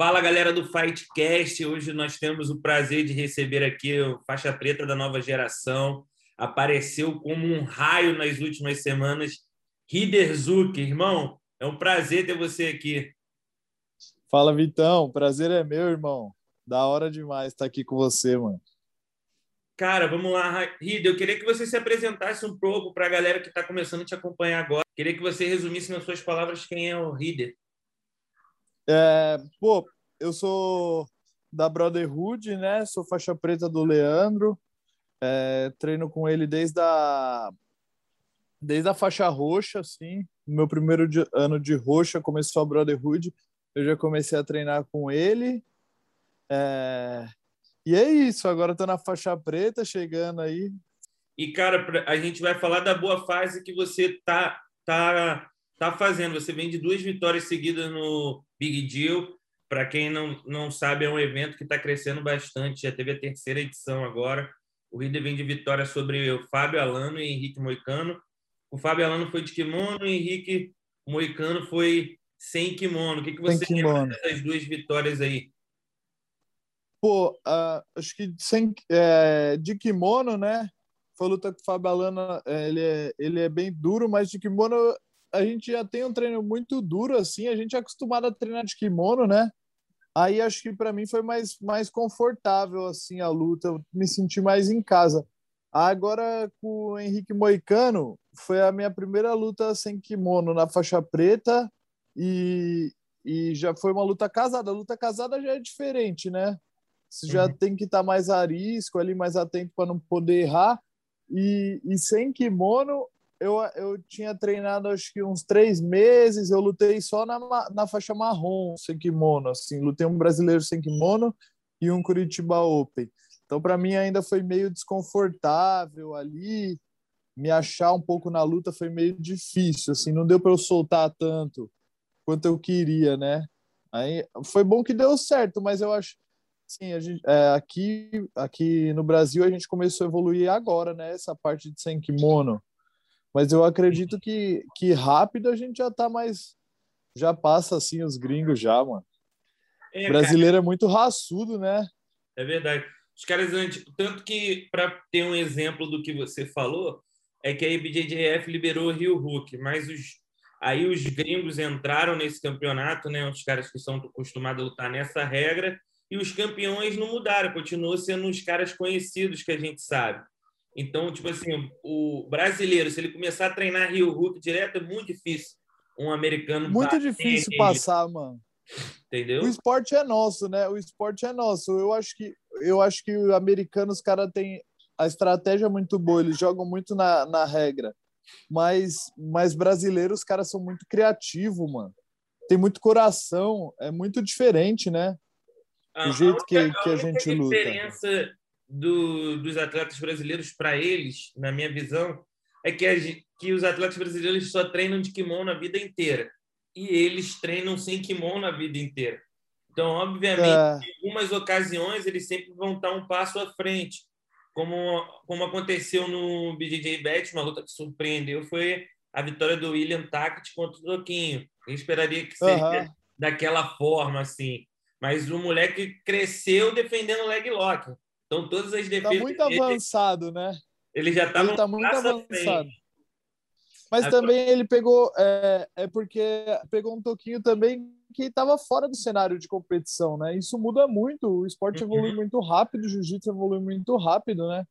Fala galera do Fightcast. Hoje nós temos o prazer de receber aqui o faixa preta da nova geração. Apareceu como um raio nas últimas semanas. Rider irmão, é um prazer ter você aqui. Fala, Vitão. Prazer é meu, irmão. Da hora demais estar aqui com você, mano. Cara, vamos lá, Rider. Eu queria que você se apresentasse um pouco para a galera que está começando a te acompanhar agora. Queria que você resumisse nas suas palavras quem é o Rider. É, pô, eu sou da Brotherhood, né? Sou faixa preta do Leandro. É, treino com ele desde a desde a faixa roxa, assim. Meu primeiro de, ano de roxa começou a Brotherhood. Eu já comecei a treinar com ele. É, e é isso. Agora estou na faixa preta, chegando aí. E cara, a gente vai falar da boa fase que você tá tá tá fazendo. Você vem de duas vitórias seguidas no Big Deal. Para quem não, não sabe, é um evento que está crescendo bastante. Já teve a terceira edição agora. O Rider vem de vitória sobre o Fábio Alano e Henrique Moicano. O Fábio Alano foi de kimono e Henrique Moicano foi sem kimono. O que, que você lembra dessas duas vitórias aí? Pô, uh, acho que sem, é, de kimono, né? Foi luta com o Fábio Alano, é, ele é, ele é bem duro, mas de kimono a gente já tem um treino muito duro, assim, a gente é acostumado a treinar de kimono, né? Aí acho que para mim foi mais, mais confortável, assim, a luta, eu me senti mais em casa. Agora com o Henrique Moicano, foi a minha primeira luta sem kimono na faixa preta e, e já foi uma luta casada. A luta casada já é diferente, né? Você já uhum. tem que estar tá mais arisco ali, mais atento para não poder errar. E, e sem kimono, eu, eu tinha treinado acho que uns três meses, eu lutei só na, na faixa marrom, sem kimono, assim, lutei um brasileiro sem kimono e um Curitiba Open. Então, para mim, ainda foi meio desconfortável ali, me achar um pouco na luta foi meio difícil, assim, não deu para eu soltar tanto quanto eu queria, né? Aí foi bom que deu certo, mas eu acho sim, a gente, é, aqui aqui no Brasil a gente começou a evoluir agora, né? Essa parte de sem kimono. Mas eu acredito que, que rápido a gente já tá mais. Já passa assim os gringos já, mano. É, brasileiro cara, é muito raçudo, né? É verdade. Os caras, tanto que, para ter um exemplo do que você falou, é que a IBJJF liberou o Rio Hulk, mas os, aí os gringos entraram nesse campeonato, né? Os caras que são acostumados a lutar nessa regra, e os campeões não mudaram, continuam sendo os caras conhecidos que a gente sabe. Então, tipo assim, o brasileiro, se ele começar a treinar Rio Hulk direto, é muito difícil um americano. Muito difícil passar, mano. Entendeu? O esporte é nosso, né? O esporte é nosso. Eu acho que eu acho que os americanos, cara, tem a estratégia muito boa, eles jogam muito na, na regra. Mas, mas brasileiros, os caras são muito criativos, mano. Tem muito coração, é muito diferente, né? O jeito que, que a gente luta. A diferença do, dos atletas brasileiros para eles, na minha visão, é que, a, que os atletas brasileiros só treinam de kimono a vida inteira. E eles treinam sem kimono a vida inteira. Então, obviamente, é. em algumas ocasiões, eles sempre vão estar um passo à frente. Como, como aconteceu no BJJ Bet, uma luta que surpreendeu foi a vitória do William Tact contra o Toquinho. Eu esperaria que seria uhum. daquela forma, assim. Mas o moleque cresceu defendendo o leg lock. Então, todas as tá defesas. Está muito avançado, né? Ele já estava. Ele está muito avançado. Mas Agora... também ele pegou. É, é porque pegou um toquinho também que estava fora do cenário de competição, né? Isso muda muito. O esporte uhum. evolui muito rápido, o jiu-jitsu evolui muito rápido, né?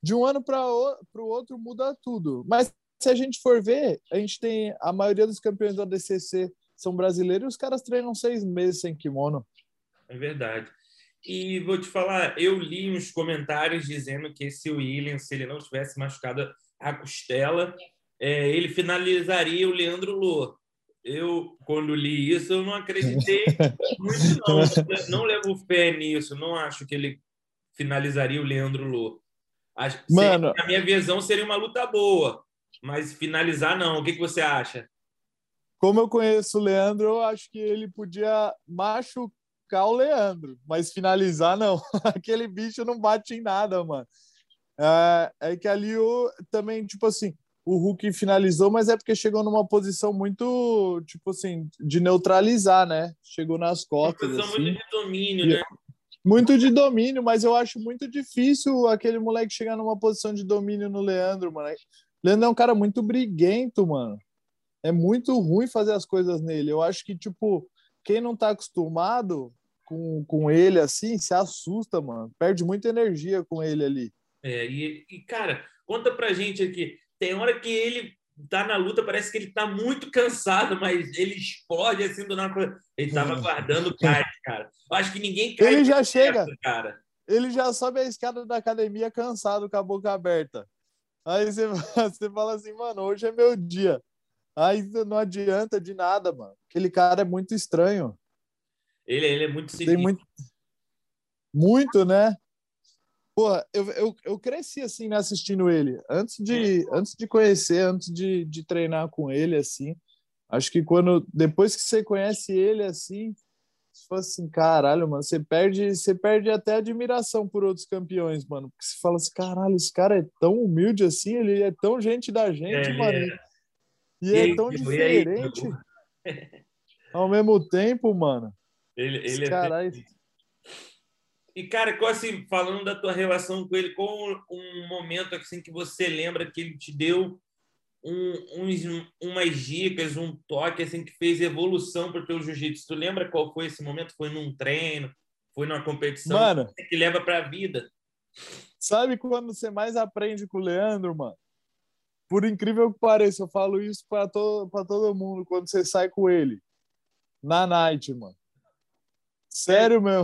De um ano para o outro muda tudo. Mas se a gente for ver, a gente tem a maioria dos campeões da DCC são brasileiros e os caras treinam seis meses sem kimono. É verdade. E vou te falar, eu li uns comentários dizendo que se o William, se ele não tivesse machucado a costela, é, ele finalizaria o Leandro Lô. Eu, quando li isso, eu não acreditei muito, não. Não levo fé nisso. Não acho que ele finalizaria o Leandro Lô. Mano, na minha visão, seria uma luta boa. Mas finalizar, não. O que, que você acha? Como eu conheço o Leandro, eu acho que ele podia machucar machucar o Leandro, mas finalizar não. Aquele bicho não bate em nada, mano. É, é que ali o, também, tipo assim, o Hulk finalizou, mas é porque chegou numa posição muito, tipo assim, de neutralizar, né? Chegou nas costas. Uma assim. muito de domínio, né? Muito de domínio, mas eu acho muito difícil aquele moleque chegar numa posição de domínio no Leandro, mano. Leandro é um cara muito briguento, mano. É muito ruim fazer as coisas nele. Eu acho que, tipo, quem não tá acostumado com, com ele assim, se assusta, mano. Perde muita energia com ele ali. É, e, e cara, conta pra gente aqui. Tem hora que ele tá na luta, parece que ele tá muito cansado, mas ele explode assim do nada. Ele tava guardando o card, cara. Eu acho que ninguém cai. Ele já chega, cara. Ele já sobe a escada da academia cansado, com a boca aberta. Aí você, você fala assim, mano, hoje é meu dia. Aí não adianta de nada, mano. Aquele cara é muito estranho. Ele, ele é muito Tem muito, muito, né? Pô, eu, eu, eu cresci assim, né, assistindo ele. Antes de, antes de conhecer, antes de, de treinar com ele, assim. Acho que quando. Depois que você conhece ele, assim, você fala assim, caralho, mano, você perde, você perde até admiração por outros campeões, mano. Porque você fala assim, caralho, esse cara é tão humilde assim, ele é tão gente da gente, é, mano. É. E, é tão diferente. Ao mesmo tempo, mano. Ele, ele é. E, cara, assim, falando da tua relação com ele, qual um momento assim, que você lembra que ele te deu um, uns, umas dicas, um toque assim, que fez evolução para o teu jiu-jitsu? Tu lembra qual foi esse momento? Foi num treino? Foi numa competição? Mano, que leva para a vida? Sabe quando você mais aprende com o Leandro, mano? Por incrível que pareça, eu falo isso para todo, todo mundo quando você sai com ele. Na night, mano. Sério, meu.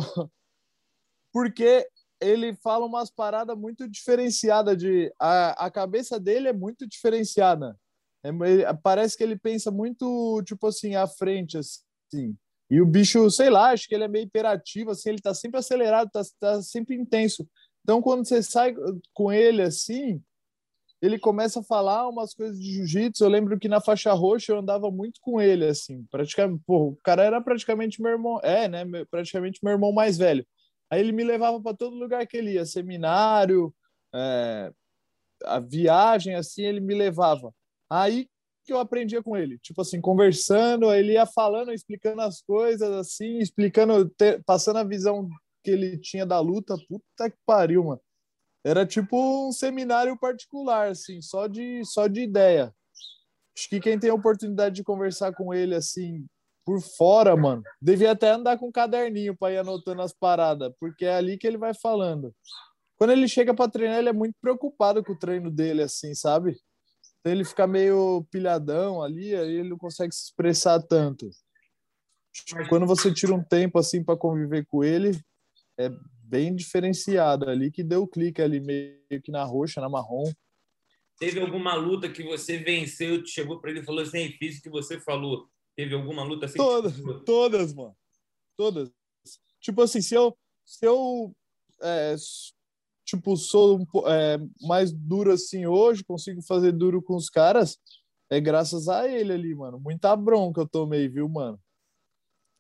Porque ele fala umas paradas muito diferenciadas de a, a cabeça dele é muito diferenciada. É, ele, parece que ele pensa muito tipo assim à frente assim. E o bicho, sei lá, acho que ele é meio hiperativo assim, ele tá sempre acelerado, tá, tá sempre intenso. Então quando você sai com ele assim, ele começa a falar umas coisas de jiu-jitsu. Eu lembro que na faixa roxa eu andava muito com ele, assim, praticamente, pô, o cara era praticamente meu irmão, é, né, praticamente meu irmão mais velho. Aí ele me levava para todo lugar que ele ia, seminário, é, a viagem, assim, ele me levava. Aí que eu aprendia com ele, tipo assim, conversando, ele ia falando, explicando as coisas, assim, explicando, passando a visão que ele tinha da luta. Puta que pariu, mano. Era tipo um seminário particular, assim, só de, só de ideia. Acho que quem tem a oportunidade de conversar com ele, assim, por fora, mano, devia até andar com um caderninho para ir anotando as paradas, porque é ali que ele vai falando. Quando ele chega para treinar, ele é muito preocupado com o treino dele, assim, sabe? Então ele fica meio pilhadão ali, aí ele não consegue se expressar tanto. Quando você tira um tempo, assim, para conviver com ele, é bem diferenciada ali, que deu o clique ali meio que na roxa, na marrom. Teve alguma luta que você venceu, chegou para ele e falou assim, fiz o que você falou. Teve alguma luta assim? Todas, todas, mano. Todas. Tipo assim, se eu, se eu é, tipo, sou é, mais duro assim hoje, consigo fazer duro com os caras, é graças a ele ali, mano. Muita bronca eu tomei, viu, mano?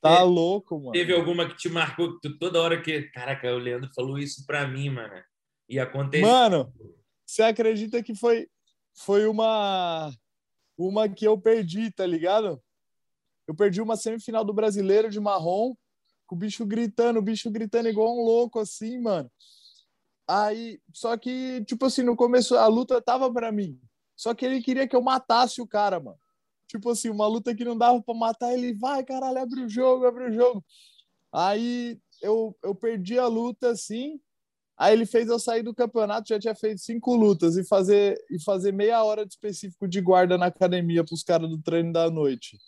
Tá louco, mano. Teve alguma que te marcou que tu, toda hora que. Caraca, o Leandro falou isso pra mim, mano. E aconteceu. Mano, você acredita que foi, foi uma. Uma que eu perdi, tá ligado? Eu perdi uma semifinal do brasileiro de marrom, com o bicho gritando, o bicho gritando igual um louco, assim, mano. Aí, só que, tipo assim, no começo a luta tava pra mim. Só que ele queria que eu matasse o cara, mano. Tipo assim, uma luta que não dava para matar, ele vai, caralho, abre o jogo, abre o jogo. Aí eu, eu perdi a luta assim. Aí ele fez eu sair do campeonato, já tinha feito cinco lutas e fazer, e fazer meia hora de específico de guarda na academia para os caras do treino da noite.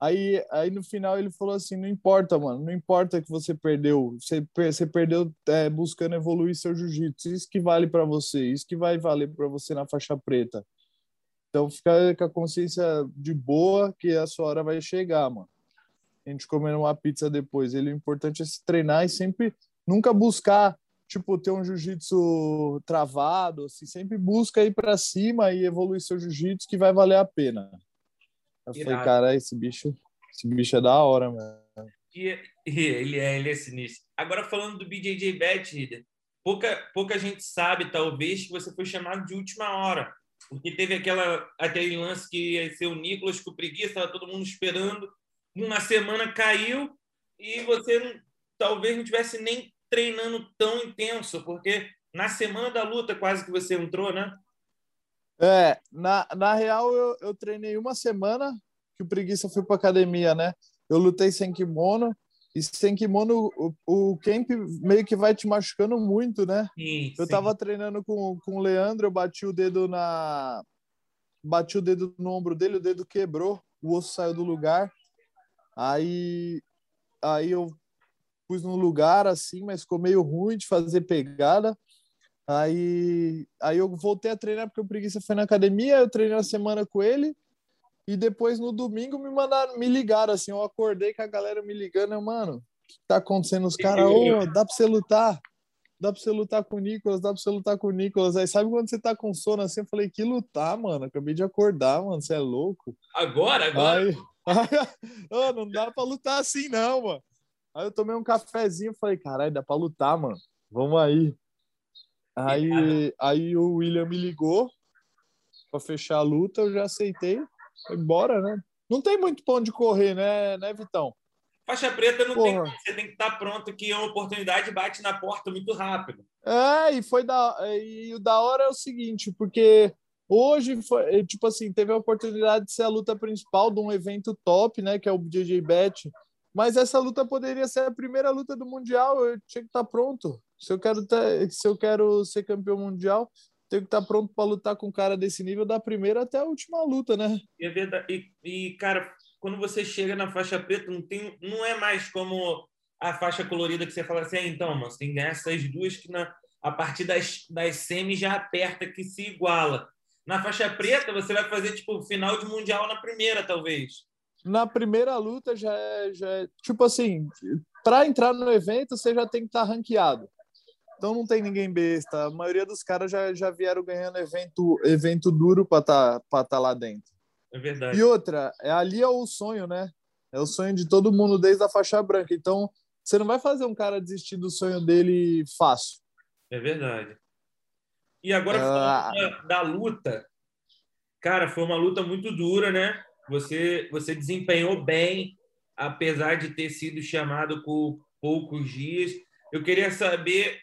Aí, aí no final ele falou assim: não importa, mano, não importa que você perdeu, você, você perdeu é, buscando evoluir seu jiu-jitsu, isso que vale para você, isso que vai valer para você na faixa preta. Então fica com a consciência de boa que a sua hora vai chegar, mano. A gente comendo uma pizza depois. Ele, o importante é se treinar e sempre nunca buscar tipo ter um jiu-jitsu travado, assim, sempre busca ir para cima e evoluir seu jiu-jitsu que vai valer a pena. Eu Irado. falei, cara, esse bicho, esse bicho é da hora, mano. E ele é, ele é sinistro. Agora falando do BJJ Bet, pouca pouca gente sabe talvez que você foi chamado de última hora Porque teve aquela, aquele lance que ia ser o Nicolas com preguiça, estava todo mundo esperando. Uma semana caiu e você talvez não tivesse nem treinando tão intenso, porque na semana da luta quase que você entrou, né? É, na, na real eu, eu treinei uma semana que o preguiça foi para academia, né? Eu lutei sem kimono e sem kimono o, o camp meio que vai te machucando muito, né? Sim, eu sim. tava treinando com, com o Leandro, eu bati o dedo na bati o dedo no ombro dele, o dedo quebrou, o osso saiu do lugar. Aí aí eu pus no lugar assim, mas ficou meio ruim de fazer pegada. Aí, aí eu voltei a treinar porque o preguiça foi na academia, eu treinei uma semana com ele e depois no domingo me mandaram, me ligaram assim, eu acordei com a galera me ligando, eu, mano, o que tá acontecendo? Os caras, ô, dá pra você lutar? Dá pra você lutar com o Nicolas, dá pra você lutar com o Nicolas. Aí sabe quando você tá com sono assim? Eu falei, que lutar, mano? Acabei de acordar, mano, você é louco. Agora, agora. Aí, aí, oh, não dá pra lutar assim, não, mano. Aí eu tomei um cafezinho falei, caralho, dá pra lutar, mano. Vamos aí. Aí, aí o William me ligou para fechar a luta, eu já aceitei. Foi embora, né? Não tem muito pão de correr, né, né, Vitão? Faixa preta não Porra. tem. Você tem que estar pronto que a oportunidade bate na porta muito rápido. É, e foi da e o da hora é o seguinte, porque hoje foi, tipo assim, teve a oportunidade de ser a luta principal de um evento top, né, que é o JJ Bet. Mas essa luta poderia ser a primeira luta do mundial, eu tinha que estar pronto. Se eu quero ter, se eu quero ser campeão mundial, tenho que estar pronto para lutar com um cara desse nível da primeira até a última luta, né? E, é verdade, e, e, cara, quando você chega na faixa preta, não, tem, não é mais como a faixa colorida que você fala assim, ah, então, mano, você tem que ganhar essas duas que na, a partir das, das semi já aperta, que se iguala. Na faixa preta, você vai fazer, tipo, final de mundial na primeira, talvez. Na primeira luta já é, já é tipo assim, para entrar no evento você já tem que estar tá ranqueado. Então não tem ninguém besta. A maioria dos caras já, já vieram ganhando evento, evento duro para estar tá, tá lá dentro. É verdade. E outra, é, ali é o sonho, né? É o sonho de todo mundo desde a faixa branca. Então você não vai fazer um cara desistir do sonho dele fácil. É verdade. E agora ah. da, da luta, cara, foi uma luta muito dura, né? Você, você desempenhou bem, apesar de ter sido chamado por poucos dias. Eu queria saber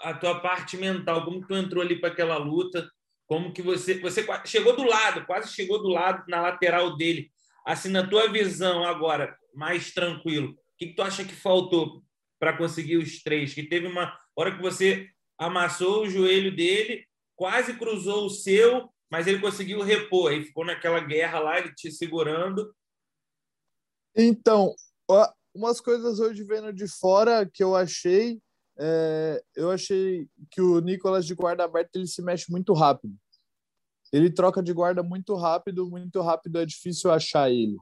a tua parte mental, como que tu entrou ali para aquela luta, como que você você chegou do lado, quase chegou do lado na lateral dele. Assim, na tua visão agora, mais tranquilo, o que, que tu acha que faltou para conseguir os três? Que teve uma hora que você amassou o joelho dele, quase cruzou o seu, mas ele conseguiu repor. Aí ficou naquela guerra lá, ele te segurando. Então, umas coisas hoje vendo de fora que eu achei é, eu achei que o Nicolas de guarda aberta ele se mexe muito rápido. Ele troca de guarda muito rápido, muito rápido é difícil achar ele.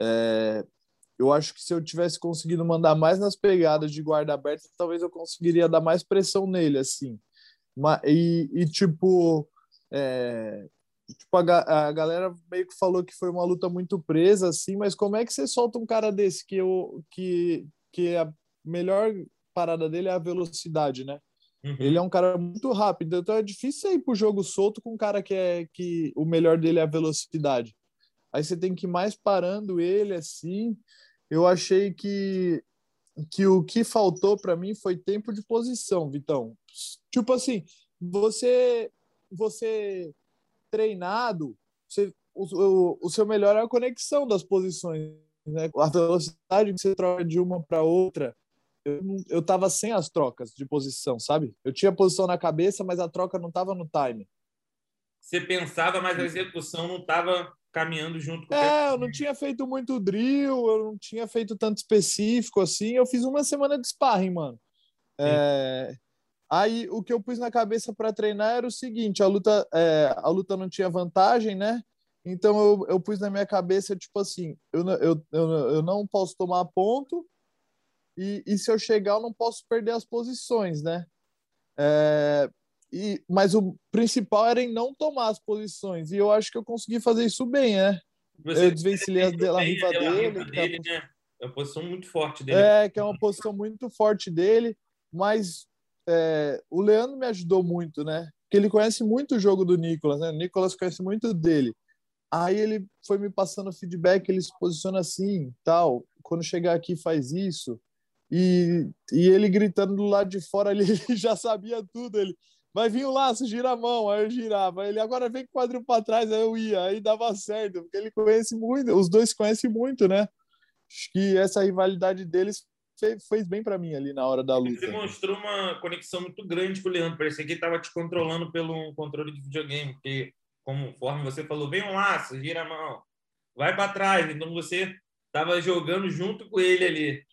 É, eu acho que se eu tivesse conseguido mandar mais nas pegadas de guarda aberta, talvez eu conseguiria dar mais pressão nele, assim. E, e tipo, é, tipo a, a galera meio que falou que foi uma luta muito presa, assim, mas como é que você solta um cara desse que, eu, que, que é a melhor parada dele é a velocidade, né? Uhum. Ele é um cara muito rápido, então é difícil ir pro jogo solto com um cara que é que o melhor dele é a velocidade. Aí você tem que ir mais parando ele assim. Eu achei que que o que faltou para mim foi tempo de posição, Vitão. Tipo assim, você você treinado, você, o, o, o seu melhor é a conexão das posições, né? A velocidade que você troca de uma para outra, eu, eu tava sem as trocas de posição, sabe? Eu tinha posição na cabeça, mas a troca não tava no time. Você pensava, mas a execução não tava caminhando junto com É, eu não tinha feito muito drill, eu não tinha feito tanto específico assim. Eu fiz uma semana de sparring, mano. É... Aí o que eu pus na cabeça para treinar era o seguinte: a luta, é, a luta não tinha vantagem, né? Então eu, eu pus na minha cabeça, tipo assim, eu, eu, eu, eu não posso tomar ponto, e, e se eu chegar, eu não posso perder as posições, né? É, e, mas o principal era em não tomar as posições. E eu acho que eu consegui fazer isso bem, né? Você eu desvencilhei a dela riva dele. dele é, né? é uma posição muito forte dele. É, que é uma posição muito forte dele. Mas é, o Leandro me ajudou muito, né? porque ele conhece muito o jogo do Nicolas, né? O Nicolas conhece muito dele. Aí ele foi me passando feedback, ele se posiciona assim, tal. Quando chegar aqui faz isso. E, e ele gritando do lado de fora ali, ele já sabia tudo. Ele vai vir o laço, gira a mão. Aí eu girava. Ele agora vem com o quadril para trás, aí eu ia. Aí dava certo, porque ele conhece muito, os dois conhecem muito, né? Acho que essa rivalidade deles fez, bem para mim ali na hora da luta. Você mostrou uma conexão muito grande com o Leandro. Parecia que ele estava te controlando pelo controle de videogame, porque conforme você falou, vem um laço, gira a mão, vai para trás. Então você estava jogando junto com ele ali.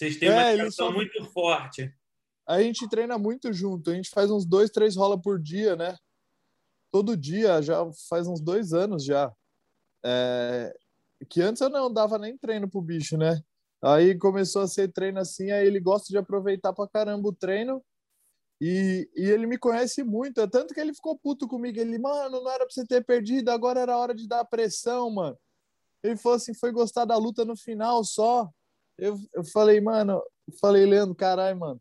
Vocês têm uma é, só... muito forte. A gente treina muito junto. A gente faz uns dois, três rola por dia, né? Todo dia, já faz uns dois anos já. É... Que antes eu não dava nem treino pro bicho, né? Aí começou a ser treino assim, aí ele gosta de aproveitar pra caramba o treino e, e ele me conhece muito, é tanto que ele ficou puto comigo. Ele, mano, não era pra você ter perdido, agora era hora de dar pressão, mano. Ele falou assim: foi gostar da luta no final só. Eu, eu falei, mano, eu falei, Leandro, caralho, mano.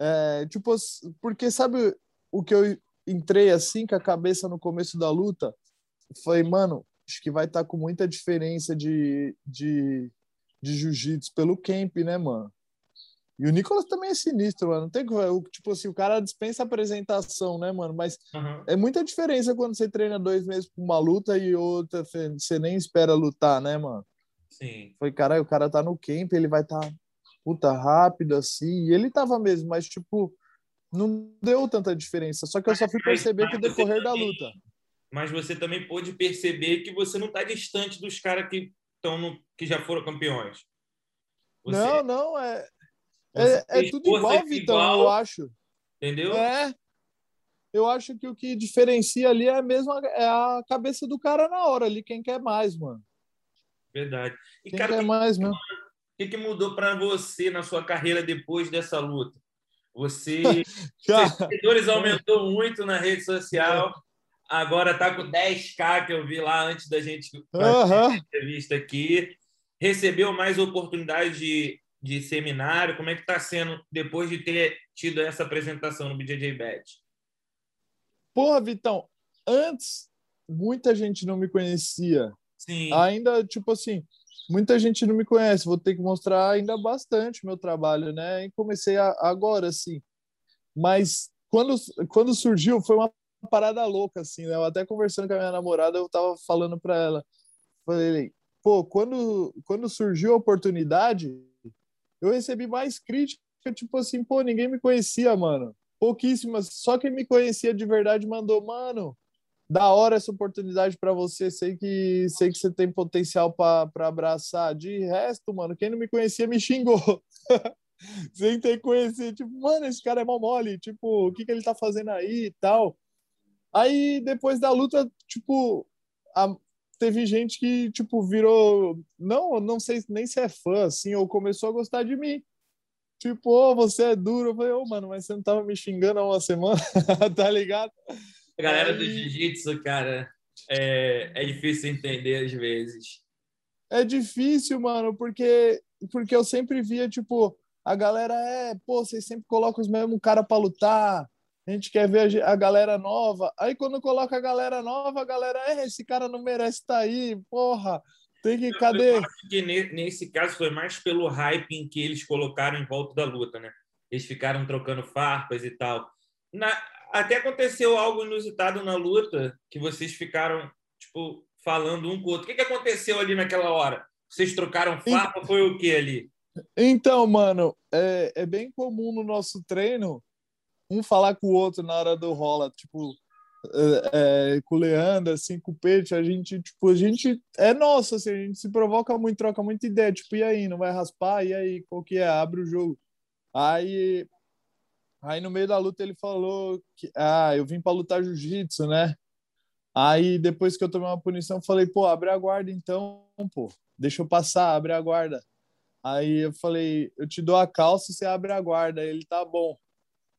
É, tipo, porque sabe o que eu entrei assim com a cabeça no começo da luta? Foi, mano, acho que vai estar tá com muita diferença de, de, de jiu-jitsu pelo camp, né, mano? E o Nicolas também é sinistro, mano. Não tem tipo assim, o cara dispensa apresentação, né, mano? Mas uhum. é muita diferença quando você treina dois meses pra uma luta e outra você nem espera lutar, né, mano? Sim. Foi, caralho, o cara tá no camp, ele vai estar tá, puta rápido assim. E ele tava mesmo, mas tipo, não deu tanta diferença. Só que eu só fui perceber o decorrer da luta. Mas você também pôde perceber que você não tá distante dos caras que estão que já foram campeões. Você... Não, não, é, é, é tudo igual, Vitão, igual, eu acho. Entendeu? É. Eu acho que o que diferencia ali é a mesma é a cabeça do cara na hora ali, quem quer mais, mano. Verdade. E quem cara, quer mais, mano? O que, que mudou para você na sua carreira depois dessa luta? Você, seus seguidores aumentou muito na rede social. Agora tá com 10k que eu vi lá antes da gente fazer uhum. a entrevista aqui. Recebeu mais oportunidades de de seminário? Como é que está sendo depois de ter tido essa apresentação no BJJ Bet? Porra, Vitão, antes muita gente não me conhecia. Sim. Ainda, tipo assim, muita gente não me conhece. Vou ter que mostrar ainda bastante meu trabalho, né? E comecei a, agora, assim. Mas quando, quando surgiu, foi uma parada louca, assim, né? Eu até conversando com a minha namorada, eu tava falando para ela. Falei, pô, quando, quando surgiu a oportunidade, eu recebi mais crítica, tipo assim, pô, ninguém me conhecia, mano. Pouquíssimas, só quem me conhecia de verdade mandou, mano, da hora essa oportunidade para você, sei que sei que você tem potencial para abraçar. De resto, mano, quem não me conhecia me xingou. Sem ter conhecido, tipo, mano, esse cara é mó mole, tipo, o que que ele tá fazendo aí e tal. Aí depois da luta, tipo, a, teve gente que, tipo, virou. Não, não sei nem se é fã, assim, ou começou a gostar de mim. Tipo, oh, você é duro. Eu falei, ô, oh, mano, mas você não tava me xingando há uma semana, tá ligado? A galera do jiu-jitsu, cara, é, é difícil entender às vezes. É difícil, mano, porque, porque eu sempre via, tipo, a galera é, pô, vocês sempre colocam os mesmos cara para lutar, a gente quer ver a galera nova. Aí quando coloca a galera nova, a galera, é, esse cara não merece estar tá aí, porra. Tem que, cadê? Eu acho que nesse caso foi mais pelo hype em que eles colocaram em volta da luta, né? Eles ficaram trocando farpas e tal. Na, até aconteceu algo inusitado na luta, que vocês ficaram, tipo, falando um com o outro. O que, que aconteceu ali naquela hora? Vocês trocaram farpa? Foi o que ali? Então, mano, é, é bem comum no nosso treino um falar com o outro na hora do rola, tipo, é, é, com o Leandro, assim, com o Peixe, a gente, tipo, a gente é nosso, assim, a gente se provoca muito, troca muita ideia, tipo, e aí, não vai raspar? E aí, qual que é? Abre o jogo. Aí, aí no meio da luta ele falou que, ah, eu vim para lutar jiu-jitsu, né? Aí depois que eu tomei uma punição, falei, pô, abre a guarda então, pô, deixa eu passar, abre a guarda. Aí eu falei, eu te dou a calça, você abre a guarda. Aí ele tá bom.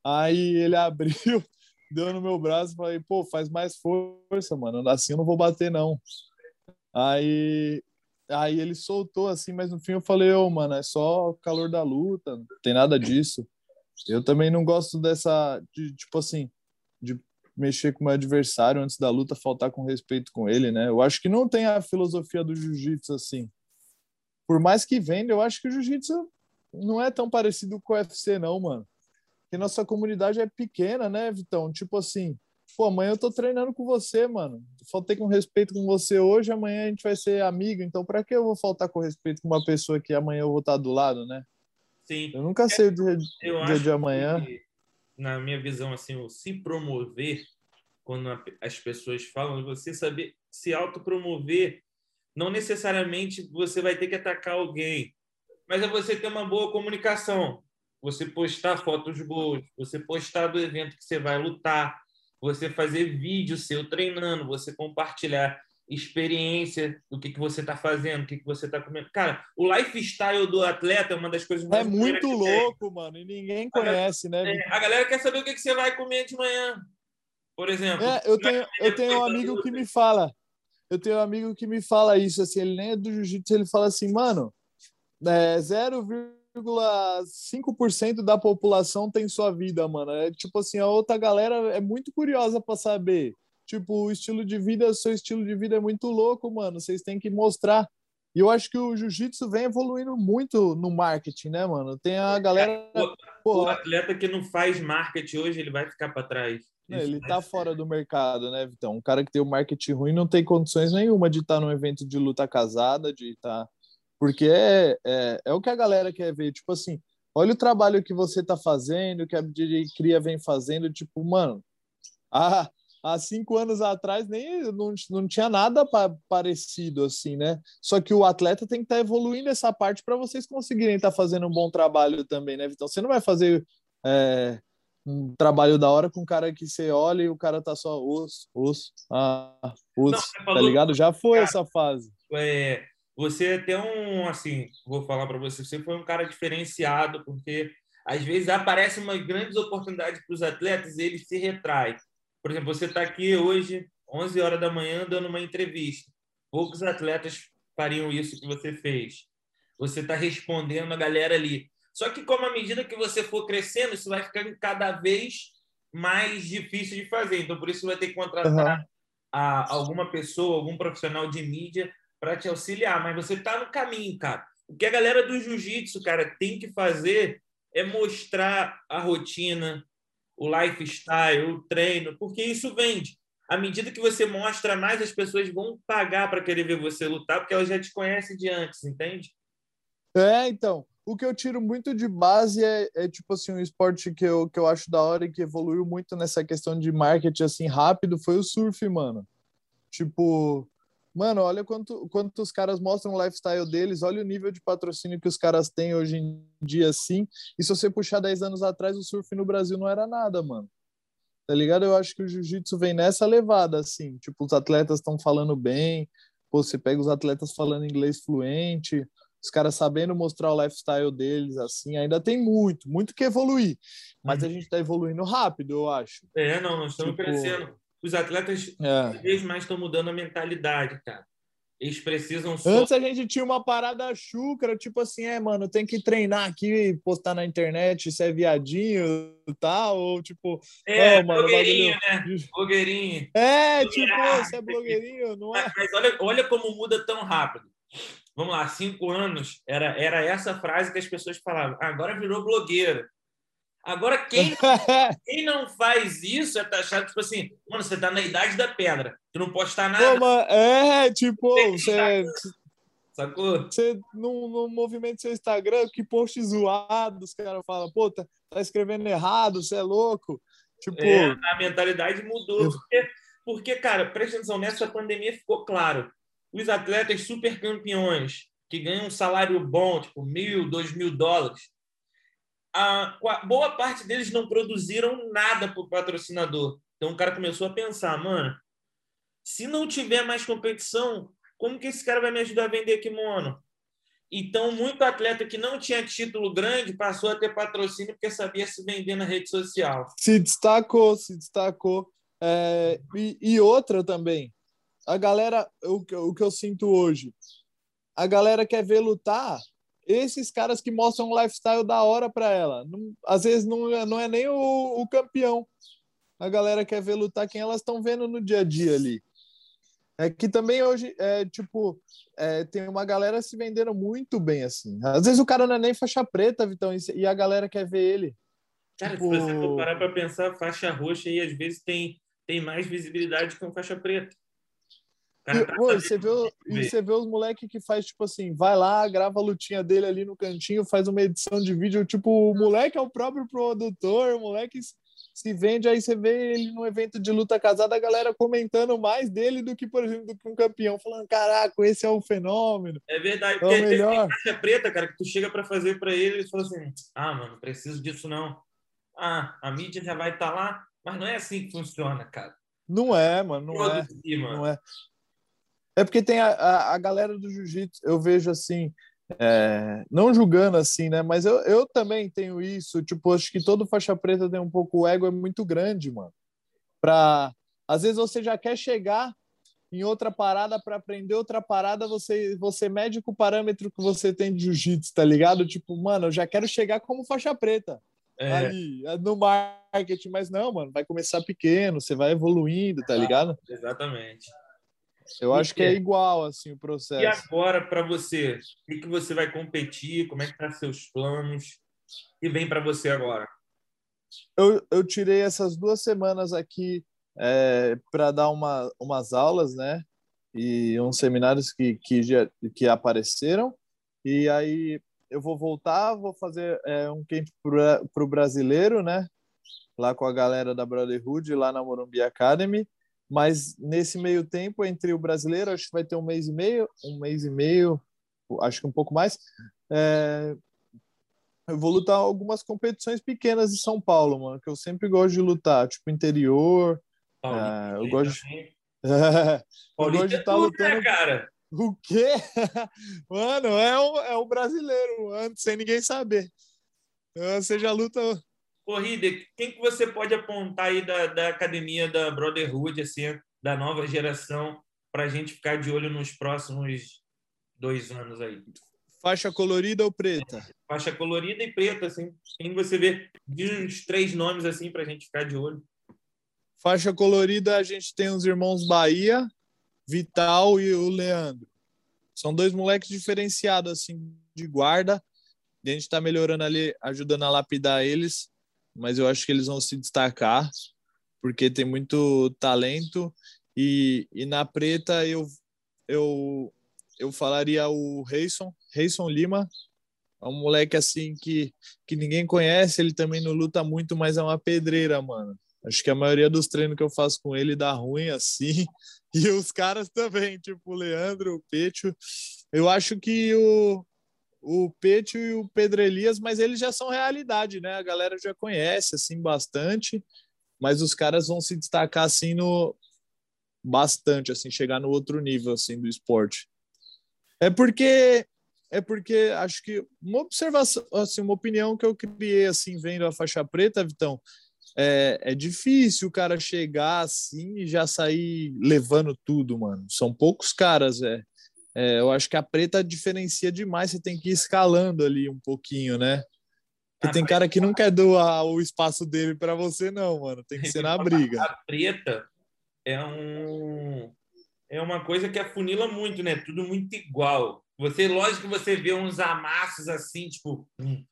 Aí ele abriu, deu no meu braço falei, pô, faz mais força, mano. Assim eu não vou bater, não. Aí, aí ele soltou assim, mas no fim eu falei, ô, oh, mano, é só o calor da luta, não tem nada disso. Eu também não gosto dessa, de, tipo assim, de mexer com o meu adversário antes da luta, faltar com respeito com ele, né? Eu acho que não tem a filosofia do jiu-jitsu assim. Por mais que venda, eu acho que o jiu-jitsu não é tão parecido com o UFC, não, mano. Porque nossa comunidade é pequena, né, Vitão? Tipo assim, pô, amanhã eu tô treinando com você, mano. Faltei com respeito com você hoje, amanhã a gente vai ser amigo. Então, para que eu vou faltar com respeito com uma pessoa que amanhã eu vou estar do lado, né? Sim. Eu nunca sei o dia, dia de amanhã. Que, na minha visão, assim, o se promover, quando as pessoas falam, você saber se autopromover, não necessariamente você vai ter que atacar alguém, mas é você ter uma boa comunicação. Você postar fotos boas, você postar do evento que você vai lutar, você fazer vídeo seu treinando, você compartilhar experiência do que, que você está fazendo, o que, que você está comendo. Cara, o lifestyle do atleta é uma das coisas mais É muito louco, tem. mano, e ninguém conhece, a né? É, a galera quer saber o que, que você vai comer de manhã, por exemplo. É, eu tenho, eu tenho um amigo que me fala, eu tenho um amigo que me fala isso, assim, ele nem é do jiu-jitsu, ele fala assim, mano, é 0,5% da população tem sua vida, mano. É tipo assim, a outra galera é muito curiosa para saber Tipo, o estilo de vida, o seu estilo de vida é muito louco, mano. Vocês têm que mostrar. E eu acho que o jiu-jitsu vem evoluindo muito no marketing, né, mano? Tem a galera. O, o atleta que não faz marketing hoje, ele vai ficar para trás. É, ele tá fora do mercado, né, Vitão? Um cara que tem o marketing ruim não tem condições nenhuma de estar tá num evento de luta casada, de estar. Tá... Porque é, é, é o que a galera quer ver. Tipo assim, olha o trabalho que você tá fazendo, que a DJ Cria vem fazendo. Tipo, mano, ah, há cinco anos atrás nem não, não tinha nada pa, parecido assim, né? Só que o atleta tem que estar tá evoluindo essa parte para vocês conseguirem estar tá fazendo um bom trabalho também, né, Então Você não vai fazer é, um trabalho da hora com um cara que você olha e o cara tá só osso, osso, ah, osso, não, tá ligado? Já foi cara, essa fase. É, você é até um, assim, vou falar para você, você foi um cara diferenciado, porque às vezes aparecem umas grandes oportunidades para os atletas e eles se retraem. Por exemplo, você está aqui hoje, 11 horas da manhã, dando uma entrevista. Poucos atletas fariam isso que você fez. Você está respondendo a galera ali. Só que, como à medida que você for crescendo, isso vai ficando cada vez mais difícil de fazer. Então, por isso, você vai ter que contratar uhum. a, alguma pessoa, algum profissional de mídia para te auxiliar. Mas você está no caminho, cara. O que a galera do jiu-jitsu, cara, tem que fazer é mostrar a rotina, o lifestyle, o treino, porque isso vende. À medida que você mostra mais, as pessoas vão pagar para querer ver você lutar, porque elas já te conhecem de antes, entende? É, então. O que eu tiro muito de base é, é, tipo assim, um esporte que eu, que eu acho da hora e que evoluiu muito nessa questão de marketing assim rápido foi o surf, mano. Tipo, Mano, olha quanto, quanto os caras mostram o lifestyle deles, olha o nível de patrocínio que os caras têm hoje em dia, assim. E se você puxar 10 anos atrás, o surf no Brasil não era nada, mano. Tá ligado? Eu acho que o jiu-jitsu vem nessa levada, assim. Tipo, os atletas estão falando bem, pô, você pega os atletas falando inglês fluente, os caras sabendo mostrar o lifestyle deles, assim. Ainda tem muito, muito que evoluir. Mas uhum. a gente tá evoluindo rápido, eu acho. É, não, nós estamos tipo... crescendo os atletas é. cada vez mais estão mudando a mentalidade, cara. Eles precisam só... Antes a gente tinha uma parada chucra, tipo assim, é, mano, tem que treinar aqui, postar na internet se é viadinho e tal, ou tipo... É, mano, blogueirinho, bagulho... né? Blogueirinho. É, tipo, você é blogueirinho, não é? Mas olha, olha como muda tão rápido. Vamos lá, cinco anos, era, era essa frase que as pessoas falavam. Agora virou blogueira. Agora, quem, quem não faz isso é taxado, tipo assim, mano, você tá na idade da pedra, tu não postar nada. Pô, é, tipo, você. Sacou? Você, no, no movimento seu Instagram, que post zoado, os caras falam, pô, tá, tá, escrevendo errado, você é louco. Tipo. É, a mentalidade mudou. Porque, porque, cara, presta atenção, nessa pandemia ficou claro. Os atletas super campeões que ganham um salário bom, tipo mil, dois mil dólares, a, boa parte deles não produziram nada para o patrocinador. Então o cara começou a pensar, mano, se não tiver mais competição, como que esse cara vai me ajudar a vender kimono? Então, muito atleta que não tinha título grande passou a ter patrocínio porque sabia se vender na rede social. Se destacou, se destacou. É, e, e, outra também, a galera, o, o que eu sinto hoje, a galera quer ver lutar esses caras que mostram um lifestyle da hora para ela. Não, às vezes não, é, não é nem o, o, campeão. a galera quer ver lutar quem elas estão vendo no dia a dia ali. É que também hoje, é, tipo, é, tem uma galera se vendendo muito bem, assim. Às vezes o cara não é nem faixa preta, Vitão, e a galera quer ver ele. Cara, tipo... se você for parar pra pensar, faixa roxa aí às vezes tem, tem mais visibilidade que uma faixa preta. E, pô, você, vê, e você vê os moleques que faz, tipo assim, vai lá, grava a lutinha dele ali no cantinho, faz uma edição de vídeo, tipo, o moleque é o próprio produtor, o moleque se vende, aí você vê ele no evento de luta casada, a galera comentando mais dele do que, por exemplo, do que um campeão, falando, caraca, esse é o um fenômeno. É verdade, é porque é melhor. caixa preta, cara, que tu chega para fazer para ele, e fala assim, ah, mano, preciso disso não. Ah, a mídia já vai estar tá lá, mas não é assim que funciona, cara. Não é, mano, não é. Não é. É porque tem a, a, a galera do jiu-jitsu, eu vejo assim, é, não julgando assim, né? Mas eu, eu também tenho isso. Tipo, acho que todo faixa preta tem um pouco o ego é muito grande, mano. Pra, às vezes você já quer chegar em outra parada para aprender outra parada, você você mede com o parâmetro que você tem de jiu-jitsu, tá ligado? Tipo, mano, eu já quero chegar como faixa preta. É. Ali, no marketing, mas não, mano, vai começar pequeno, você vai evoluindo, tá ligado? Exatamente. Eu acho que é igual assim o processo. E agora para você, o que, que você vai competir? Como é que tá seus planos? O que vem para você agora? Eu, eu tirei essas duas semanas aqui é, para dar uma, umas aulas, né? E uns seminários que, que, já, que apareceram. E aí eu vou voltar, vou fazer é, um camp para o brasileiro, né? Lá com a galera da Brotherhood, lá na Morumbi Academy. Mas nesse meio tempo, entre o brasileiro, acho que vai ter um mês e meio, um mês e meio, acho que um pouco mais. É... Eu vou lutar algumas competições pequenas de São Paulo, mano, que eu sempre gosto de lutar, tipo interior. é, eu gosto de... eu gosto de estar lutando. Né, cara? O quê? Mano, é o, é o brasileiro, antes sem ninguém saber. Você já luta Corrida, quem que você pode apontar aí da, da academia da Brotherhood, assim, da nova geração, para a gente ficar de olho nos próximos dois anos aí? Faixa colorida ou preta? Faixa colorida e preta, assim. Quem você vê? Diz uns três nomes, assim, para a gente ficar de olho. Faixa colorida, a gente tem os irmãos Bahia, Vital e o Leandro. São dois moleques diferenciados, assim, de guarda. E a gente está melhorando ali, ajudando a lapidar eles mas eu acho que eles vão se destacar porque tem muito talento e, e na preta eu eu eu falaria o Reison, Reison Lima, é um moleque assim que, que ninguém conhece, ele também não luta muito, mas é uma pedreira, mano. Acho que a maioria dos treinos que eu faço com ele dá ruim assim. E os caras também, tipo o Leandro, o Pecho. Eu acho que o, o Petio e o Pedro Elias, mas eles já são realidade, né? A galera já conhece assim bastante, mas os caras vão se destacar assim no bastante, assim, chegar no outro nível assim do esporte. É porque é porque acho que uma observação, assim, uma opinião que eu criei assim vendo a faixa preta, Vitão, é, é difícil o cara chegar assim e já sair levando tudo, mano. São poucos caras, é. É, eu acho que a preta diferencia demais, você tem que ir escalando ali um pouquinho, né? Porque tem cara que não quer doar o espaço dele para você, não, mano. Tem que ser na briga. A preta é um é uma coisa que afunila muito, né? Tudo muito igual. Você, lógico que você vê uns amassos assim, tipo, hum,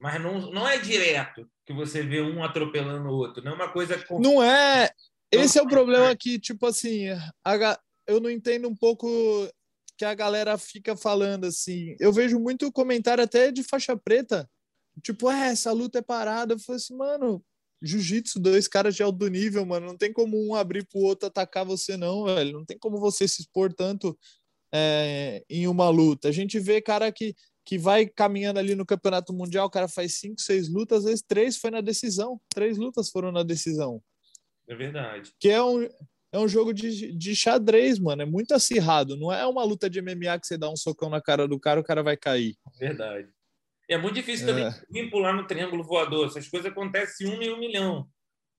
mas não, não é direto que você vê um atropelando o outro. Não é uma coisa. Não é. Esse é o problema que, tipo assim, a, eu não entendo um pouco que a galera fica falando assim. Eu vejo muito comentário até de faixa preta, tipo, é, essa luta é parada. Eu falei assim, mano, jiu-jitsu, dois caras de alto nível, mano, não tem como um abrir pro outro atacar você, não, velho. Não tem como você se expor tanto é, em uma luta. A gente vê cara que, que vai caminhando ali no campeonato mundial, o cara faz cinco, seis lutas, às vezes três foi na decisão, três lutas foram na decisão. É verdade. Que é um, é um jogo de, de xadrez, mano. É muito acirrado. Não é uma luta de MMA que você dá um socão na cara do cara, o cara vai cair. Verdade. É muito difícil também é. vir pular no triângulo voador. Essas coisas acontecem um em um milhão.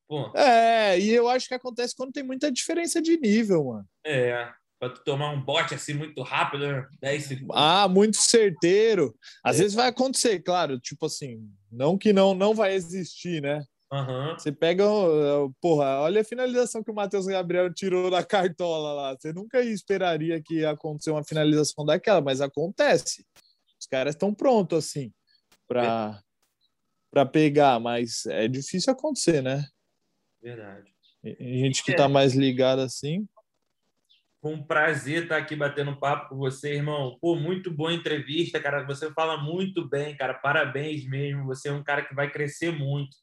Pô. É, e eu acho que acontece quando tem muita diferença de nível, mano. É, para tu tomar um bote assim muito rápido, né? 10 segundos. Ah, muito certeiro. Às é. vezes vai acontecer, claro, tipo assim, não que não não vai existir, né? Uhum. Você pega, porra, olha a finalização que o Matheus Gabriel tirou da cartola lá. Você nunca esperaria que ia acontecer uma finalização daquela, mas acontece. Os caras estão prontos assim para para pegar, mas é difícil acontecer, né? Verdade. E gente que está mais ligada assim. Foi um prazer estar aqui batendo papo com você, irmão. Pô, muito boa entrevista, cara. Você fala muito bem, cara. Parabéns mesmo. Você é um cara que vai crescer muito.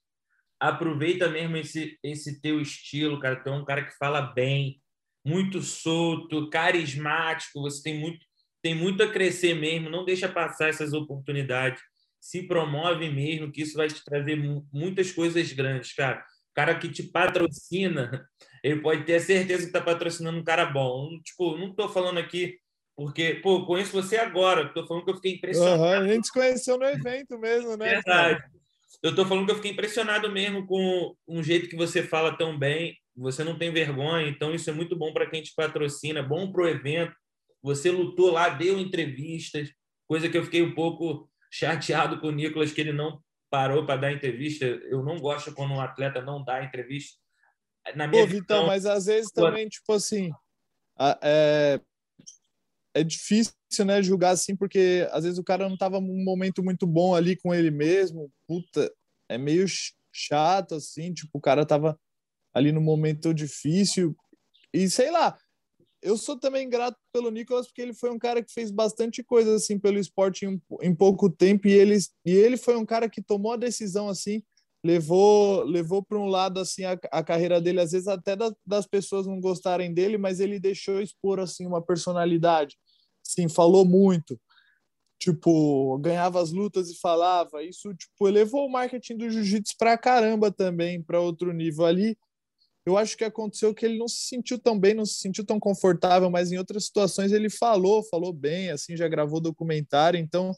Aproveita mesmo esse, esse teu estilo, cara. Tu é um cara que fala bem, muito solto, carismático. Você tem muito, tem muito a crescer mesmo. Não deixa passar essas oportunidades. Se promove mesmo, que isso vai te trazer muitas coisas grandes, cara cara que te patrocina, ele pode ter a certeza que está patrocinando um cara bom. Tipo, não estou falando aqui porque, pô, conheço você agora, estou falando que eu fiquei impressionado. Uhum, a gente se conheceu no evento mesmo, né? Verdade. Eu estou falando que eu fiquei impressionado mesmo com um jeito que você fala tão bem, você não tem vergonha, então isso é muito bom para quem te patrocina, bom para o evento. Você lutou lá, deu entrevistas, coisa que eu fiquei um pouco chateado com o Nicolas, que ele não parou para dar entrevista. Eu não gosto quando um atleta não dá entrevista. Na minha Pô, Vitão, mas às vezes também, tipo assim, é, é difícil, né, julgar assim, porque às vezes o cara não tava num momento muito bom ali com ele mesmo. Puta, é meio chato, assim, tipo, o cara tava ali no momento difícil. E sei lá, eu sou também grato pelo Nicolas porque ele foi um cara que fez bastante coisa assim pelo esporte em, em, pouco tempo e ele e ele foi um cara que tomou a decisão assim levou levou para um lado assim a, a, carreira dele às vezes até da, das pessoas não gostarem dele mas ele deixou expor assim uma personalidade sim falou muito. Tipo ganhava as lutas e falava. Isso tipo elevou o marketing do jiu-jitsu para caramba também para outro nível ali. Eu acho que aconteceu que ele não se sentiu tão bem, não se sentiu tão confortável, mas em outras situações ele falou, falou bem, assim, já gravou documentário, então,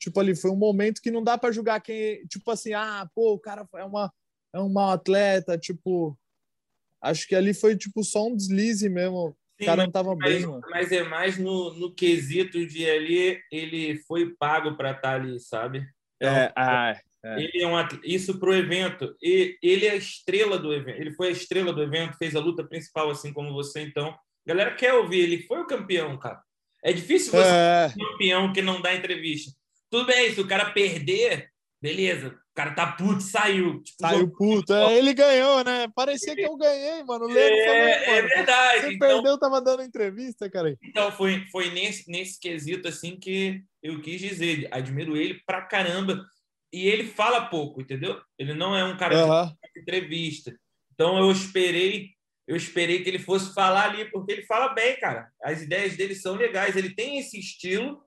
tipo, ali foi um momento que não dá para julgar quem, tipo assim, ah, pô, o cara é uma é um mau atleta, tipo, acho que ali foi tipo só um deslize mesmo. Sim, cara não tava mas, bem, mano. Mas é mais no, no quesito de ali ele foi pago para estar tá ali, sabe? Então, é, ah, é. Ele é um isso para o evento. E ele é a estrela do evento. Ele foi a estrela do evento, fez a luta principal, assim como você. Então, a galera quer ouvir. Ele foi o campeão, cara. É difícil você é. ser um campeão que não dá entrevista. Tudo bem, se o cara perder, beleza. O cara tá puto, saiu. Tipo, saiu puto. É, ele ganhou, né? Parecia que eu ganhei, mano. O é, falou, é verdade. Você então, perdeu, tava dando entrevista, cara. Então, foi, foi nesse, nesse quesito, assim, que eu quis dizer. Admiro ele pra caramba e ele fala pouco, entendeu? Ele não é um cara uhum. de entrevista. Então eu esperei, eu esperei que ele fosse falar ali, porque ele fala bem, cara. As ideias dele são legais. Ele tem esse estilo,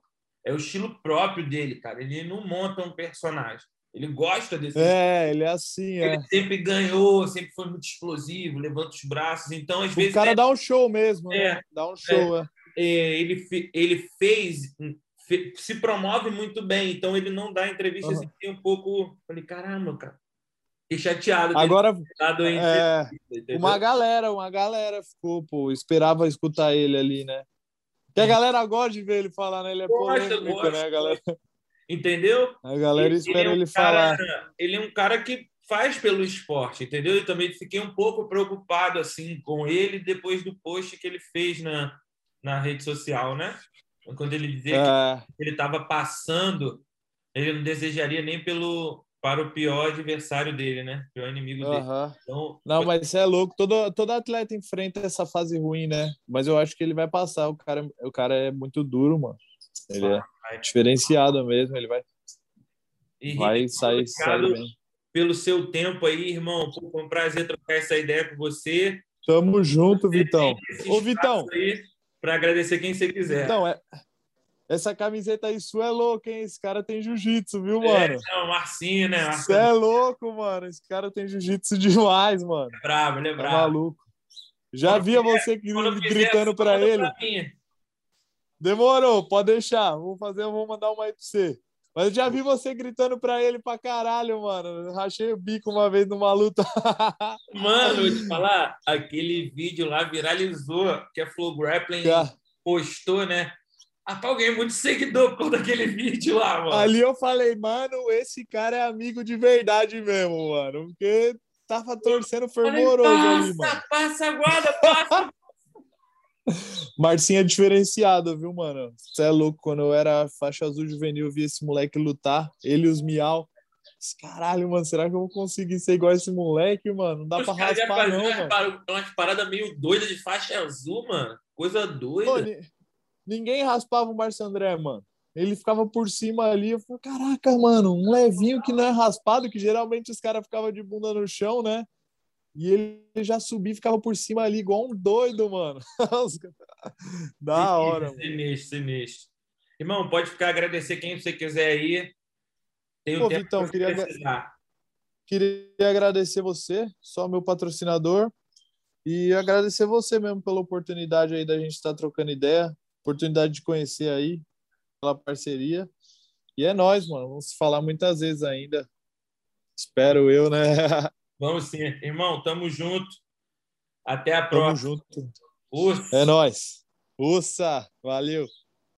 é o estilo próprio dele, cara. Ele não monta um personagem. Ele gosta desse. É, ele é assim, ele é. sempre ganhou, sempre foi muito explosivo, levanta os braços. Então, às o vezes. O cara é... dá um show mesmo, é, né? Dá um show, é. é. Ele, ele fez se promove muito bem, então ele não dá entrevistas uhum. assim, um pouco. Falei, caramba, cara. Fiquei chateado. Agora, é, uma galera, uma galera ficou, pô, esperava escutar ele ali, né? Que a galera gosta de ver ele falar, né? Ele é gosta, polêmico, gosta, né, galera? Entendeu? A galera espera ele, é um ele falar. Cara, ele é um cara que faz pelo esporte, entendeu? E também fiquei um pouco preocupado assim com ele depois do post que ele fez na, na rede social, né? Quando ele dizia é... que ele estava passando, ele não desejaria nem pelo para o pior adversário dele, né? Pior inimigo dele. Então, não, mas isso é louco. Todo, todo atleta enfrenta essa fase ruim, né? Mas eu acho que ele vai passar. O cara, o cara é muito duro, mano. Ele é diferenciado mesmo. Ele vai, vai sair, sair bem. Pelo seu tempo aí, irmão. Foi um prazer trocar essa ideia com você. Tamo junto, Vitão. Ô, Vitão. Para agradecer quem você quiser. Então, é, essa camiseta aí sua é louca, hein? Esse cara tem jiu-jitsu, viu, é, mano? É, não, Marcinho, né? Você é louco, mano. Esse cara tem jiu-jitsu demais, mano. É bravo, ele é bravo. É maluco. Já quando via você gritando para ele. Pra Demorou, pode deixar. Vou fazer, vou mandar uma aí pra você. Mas eu já vi você gritando pra ele pra caralho, mano. rachei o bico uma vez numa luta. Mano, vou te falar, aquele vídeo lá viralizou, que a Flow Grappling postou, né? Rapaz, ganhei muito seguidor por causa daquele vídeo lá, mano. Ali eu falei, mano, esse cara é amigo de verdade mesmo, mano. Porque tava torcendo fervoroso ali, mano. Passa, passa, guarda, passa. Marcinho é diferenciado, viu, mano? Você é louco. Quando eu era faixa azul juvenil, eu vi esse moleque lutar, ele e os miau. Caralho, mano, será que eu vou conseguir ser igual esse moleque, mano? Não dá Os pra já raspar, faziam não, umas mano. par- umas paradas meio doidas de faixa azul, mano. Coisa doida. Ninguém raspava o Márcio André, mano. Ele ficava por cima ali. Eu falei, caraca, mano, um levinho que não é raspado, que geralmente os caras ficavam de bunda no chão, né? E ele já subia e ficava por cima ali, igual um doido, mano. Da hora. Sinistro, sinistro. Irmão, pode ficar agradecer quem você quiser aí. Tem Pô, tempo Vitão, que queria precisar. Queria agradecer você, só meu patrocinador, e agradecer você mesmo pela oportunidade aí da gente estar trocando ideia, oportunidade de conhecer aí, pela parceria. E é nóis, mano. Vamos falar muitas vezes ainda. Espero eu, né? Vamos sim. Irmão, tamo junto. Até a Tamo próxima. junto. Urso. É nóis. Ussa, valeu.